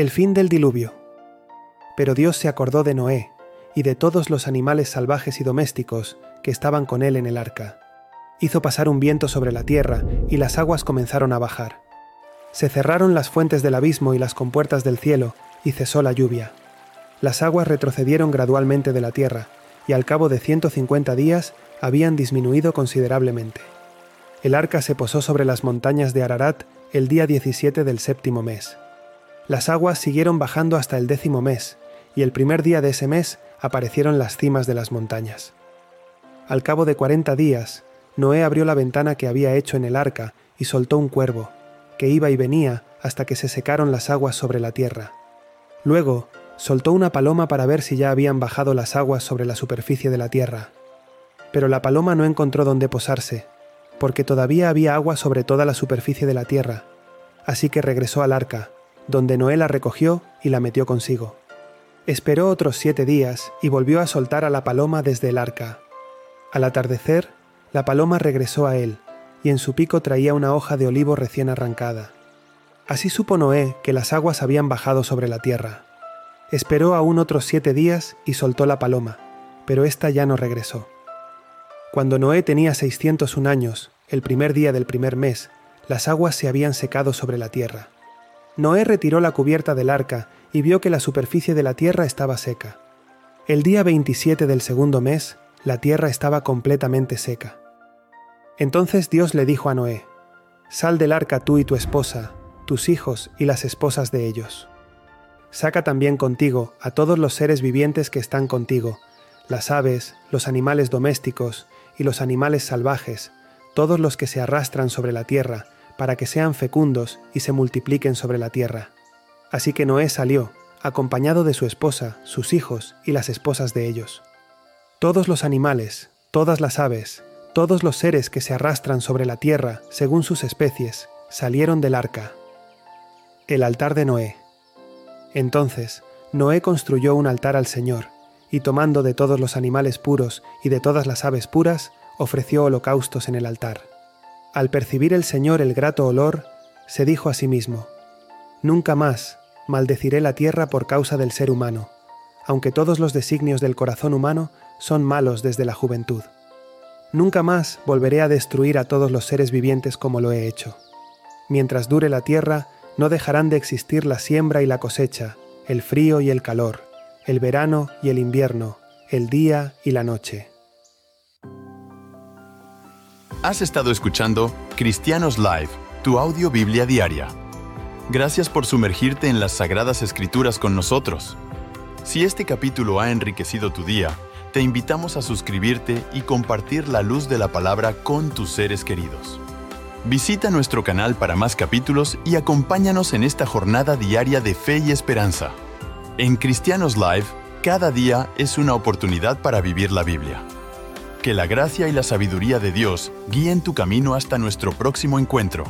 El fin del diluvio. Pero Dios se acordó de Noé y de todos los animales salvajes y domésticos que estaban con él en el arca. Hizo pasar un viento sobre la tierra y las aguas comenzaron a bajar. Se cerraron las fuentes del abismo y las compuertas del cielo y cesó la lluvia. Las aguas retrocedieron gradualmente de la tierra y al cabo de 150 días habían disminuido considerablemente. El arca se posó sobre las montañas de Ararat el día 17 del séptimo mes. Las aguas siguieron bajando hasta el décimo mes, y el primer día de ese mes aparecieron las cimas de las montañas. Al cabo de cuarenta días, Noé abrió la ventana que había hecho en el arca y soltó un cuervo, que iba y venía hasta que se secaron las aguas sobre la tierra. Luego, soltó una paloma para ver si ya habían bajado las aguas sobre la superficie de la tierra. Pero la paloma no encontró dónde posarse, porque todavía había agua sobre toda la superficie de la tierra, así que regresó al arca, donde Noé la recogió y la metió consigo. Esperó otros siete días y volvió a soltar a la paloma desde el arca. Al atardecer, la paloma regresó a él, y en su pico traía una hoja de olivo recién arrancada. Así supo Noé que las aguas habían bajado sobre la tierra. Esperó aún otros siete días y soltó la paloma, pero ésta ya no regresó. Cuando Noé tenía 601 años, el primer día del primer mes, las aguas se habían secado sobre la tierra. Noé retiró la cubierta del arca y vio que la superficie de la tierra estaba seca. El día 27 del segundo mes, la tierra estaba completamente seca. Entonces Dios le dijo a Noé, Sal del arca tú y tu esposa, tus hijos y las esposas de ellos. Saca también contigo a todos los seres vivientes que están contigo, las aves, los animales domésticos y los animales salvajes, todos los que se arrastran sobre la tierra, para que sean fecundos y se multipliquen sobre la tierra. Así que Noé salió, acompañado de su esposa, sus hijos y las esposas de ellos. Todos los animales, todas las aves, todos los seres que se arrastran sobre la tierra según sus especies, salieron del arca. El altar de Noé. Entonces, Noé construyó un altar al Señor, y tomando de todos los animales puros y de todas las aves puras, ofreció holocaustos en el altar. Al percibir el Señor el grato olor, se dijo a sí mismo, Nunca más, maldeciré la tierra por causa del ser humano, aunque todos los designios del corazón humano son malos desde la juventud. Nunca más volveré a destruir a todos los seres vivientes como lo he hecho. Mientras dure la tierra, no dejarán de existir la siembra y la cosecha, el frío y el calor, el verano y el invierno, el día y la noche. Has estado escuchando Cristianos Live, tu audio Biblia diaria Gracias por sumergirte en las Sagradas Escrituras con nosotros. Si este capítulo ha enriquecido tu día, te invitamos a suscribirte y compartir la luz de la palabra con tus seres queridos. Visita nuestro canal para más capítulos y acompáñanos en esta jornada diaria de fe y esperanza. En Cristianos Live, cada día es una oportunidad para vivir la Biblia. Que la gracia y la sabiduría de Dios guíen tu camino hasta nuestro próximo encuentro.